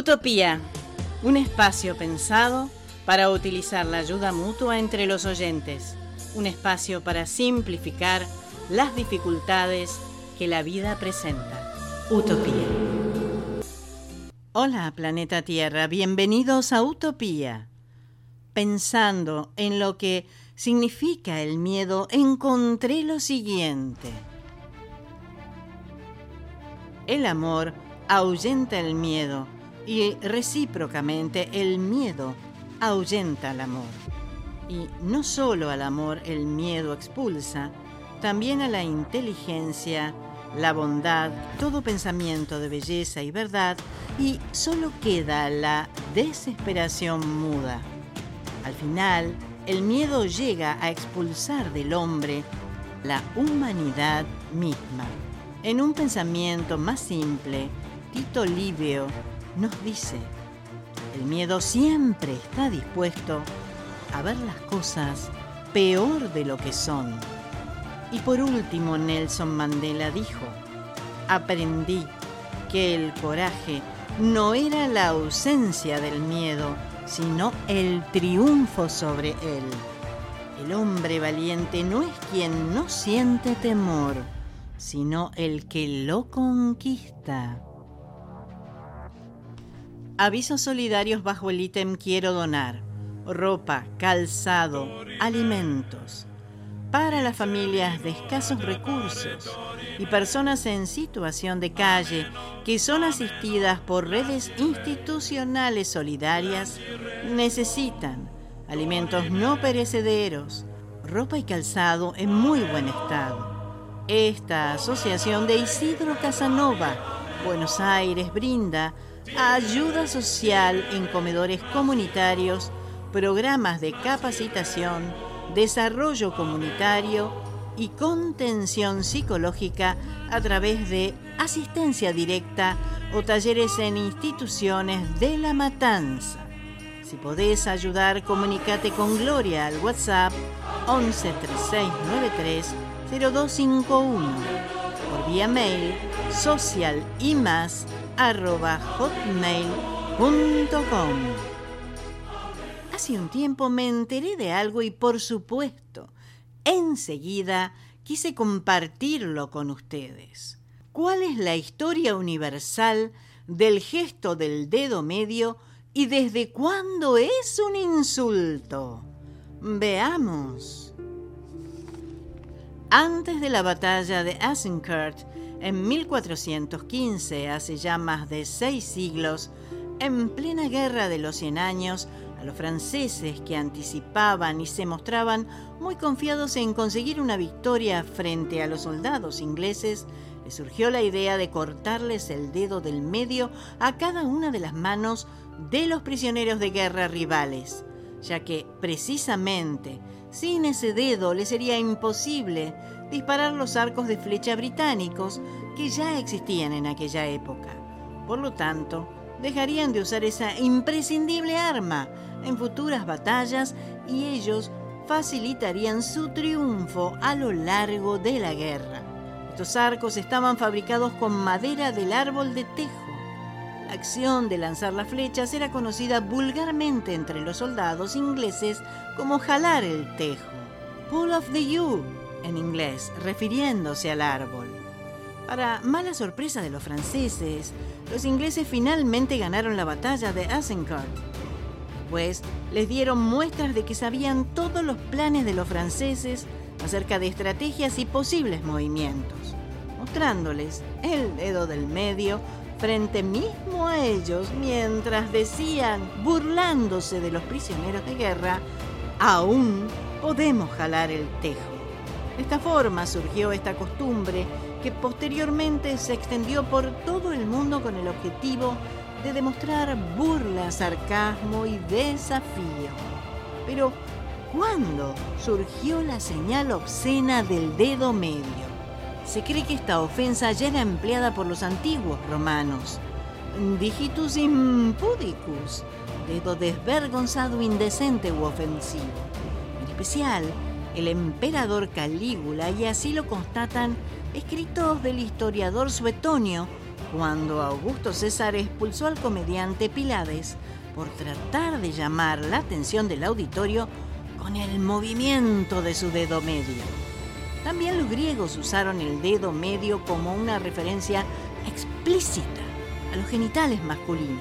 Utopía, un espacio pensado para utilizar la ayuda mutua entre los oyentes, un espacio para simplificar las dificultades que la vida presenta. Utopía. Hola planeta Tierra, bienvenidos a Utopía. Pensando en lo que significa el miedo, encontré lo siguiente. El amor ahuyenta el miedo y recíprocamente el miedo ahuyenta al amor. Y no solo al amor el miedo expulsa, también a la inteligencia, la bondad, todo pensamiento de belleza y verdad, y solo queda la desesperación muda. Al final, el miedo llega a expulsar del hombre la humanidad misma. En un pensamiento más simple, Tito Livio nos dice, el miedo siempre está dispuesto a ver las cosas peor de lo que son. Y por último, Nelson Mandela dijo, aprendí que el coraje no era la ausencia del miedo, sino el triunfo sobre él. El hombre valiente no es quien no siente temor, sino el que lo conquista. Avisos solidarios bajo el ítem Quiero donar. Ropa, calzado, alimentos. Para las familias de escasos recursos y personas en situación de calle que son asistidas por redes institucionales solidarias, necesitan alimentos no perecederos, ropa y calzado en muy buen estado esta asociación de Isidro Casanova, Buenos Aires, brinda ayuda social en comedores comunitarios, programas de capacitación, desarrollo comunitario y contención psicológica a través de asistencia directa o talleres en instituciones de la matanza. Si podés ayudar, comunícate con Gloria al WhatsApp 11 3693 0251 por vía mail social y más hotmail.com. Hace un tiempo me enteré de algo y por supuesto, enseguida quise compartirlo con ustedes. ¿Cuál es la historia universal del gesto del dedo medio y desde cuándo es un insulto? Veamos. Antes de la batalla de Azincourt, en 1415, hace ya más de seis siglos, en plena guerra de los cien años, a los franceses que anticipaban y se mostraban muy confiados en conseguir una victoria frente a los soldados ingleses, les surgió la idea de cortarles el dedo del medio a cada una de las manos de los prisioneros de guerra rivales, ya que precisamente sin ese dedo le sería imposible disparar los arcos de flecha británicos que ya existían en aquella época. Por lo tanto, dejarían de usar esa imprescindible arma en futuras batallas y ellos facilitarían su triunfo a lo largo de la guerra. Estos arcos estaban fabricados con madera del árbol de tejo. La acción de lanzar las flechas era conocida vulgarmente entre los soldados ingleses como jalar el tejo, pull off the yew en inglés, refiriéndose al árbol. Para mala sorpresa de los franceses, los ingleses finalmente ganaron la batalla de Azincourt. Pues les dieron muestras de que sabían todos los planes de los franceses acerca de estrategias y posibles movimientos, mostrándoles el dedo del medio frente mismo a ellos mientras decían, burlándose de los prisioneros de guerra, aún podemos jalar el tejo. De esta forma surgió esta costumbre que posteriormente se extendió por todo el mundo con el objetivo de demostrar burla, sarcasmo y desafío. Pero, ¿cuándo surgió la señal obscena del dedo medio? Se cree que esta ofensa ya era empleada por los antiguos romanos. Digitus impudicus, dedo desvergonzado, indecente u ofensivo. En especial, el emperador Calígula, y así lo constatan escritos del historiador Suetonio, cuando Augusto César expulsó al comediante Pilades por tratar de llamar la atención del auditorio con el movimiento de su dedo medio. También los griegos usaron el dedo medio como una referencia explícita a los genitales masculinos.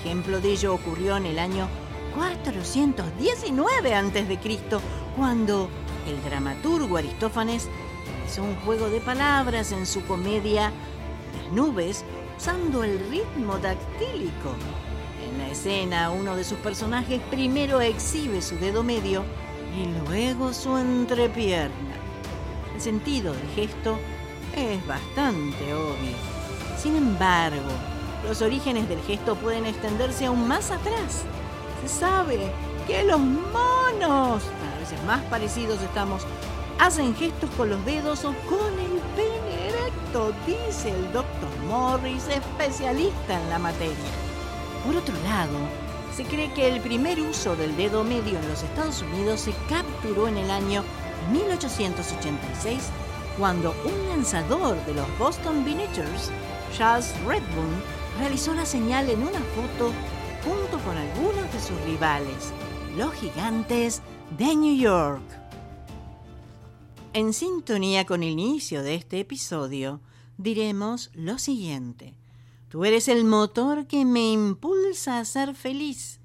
Ejemplo de ello ocurrió en el año 419 a.C., cuando el dramaturgo Aristófanes hizo un juego de palabras en su comedia Las nubes usando el ritmo dactílico. En la escena, uno de sus personajes primero exhibe su dedo medio y luego su entrepierna. El sentido del gesto es bastante obvio. Sin embargo, los orígenes del gesto pueden extenderse aún más atrás. Se sabe que los monos, a veces más parecidos estamos, hacen gestos con los dedos o con el pene erecto, dice el doctor Morris, especialista en la materia. Por otro lado, se cree que el primer uso del dedo medio en los Estados Unidos se capturó en el año 1886 cuando un lanzador de los Boston Biniters, Charles Redbone, realizó la señal en una foto junto con algunos de sus rivales, los gigantes de New York. En sintonía con el inicio de este episodio, diremos lo siguiente. Tú eres el motor que me impulsa a ser feliz.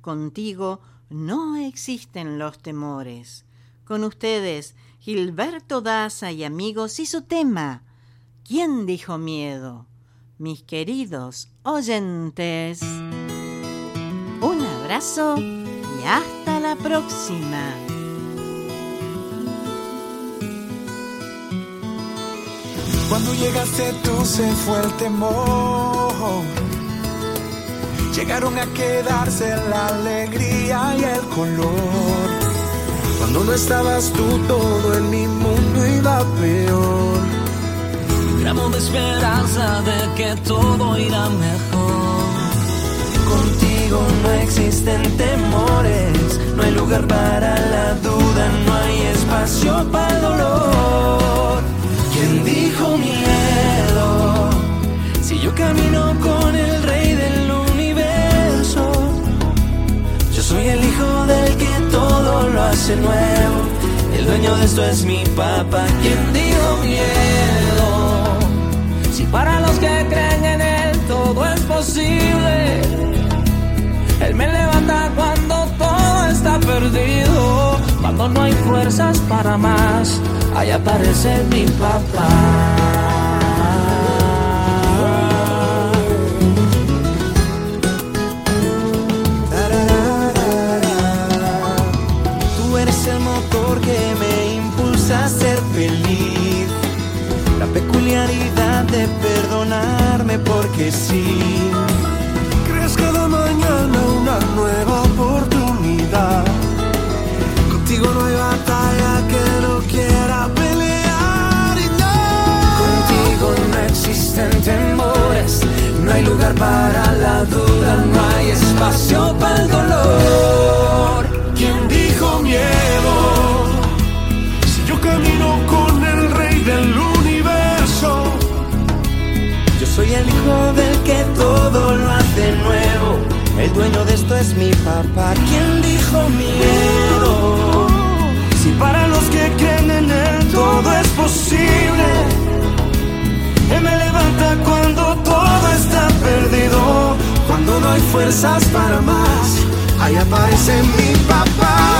Contigo no existen los temores. Con ustedes, Gilberto Daza y amigos y su tema. ¿Quién dijo miedo? Mis queridos oyentes. Abrazo y hasta la próxima. Cuando llegaste tú se fue el temor. Llegaron a quedarse la alegría y el color. Cuando no estabas tú todo en mi mundo iba peor. Gramo de esperanza de que todo irá mejor. El dueño de esto es mi papá. ¿Quién dijo miedo? Si para los que creen en él todo es posible, él me levanta cuando todo está perdido, cuando no hay fuerzas para más ahí aparece mi papá. El hijo del que todo lo hace nuevo. El dueño de esto es mi papá. ¿Quién dijo miedo? si para los que creen en él todo es posible, él me levanta cuando todo está perdido, cuando no hay fuerzas para más, ahí aparece mi papá.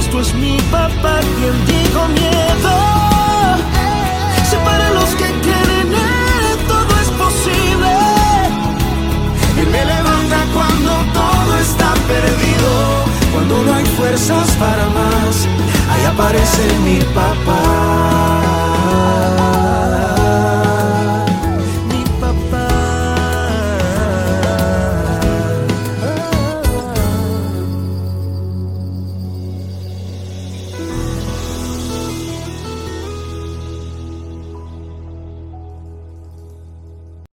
Esto es mi papá quien digo miedo. Separa los que quieren todo es posible. Él me levanta cuando todo está perdido. Cuando no hay fuerzas para más, ahí aparece mi papá.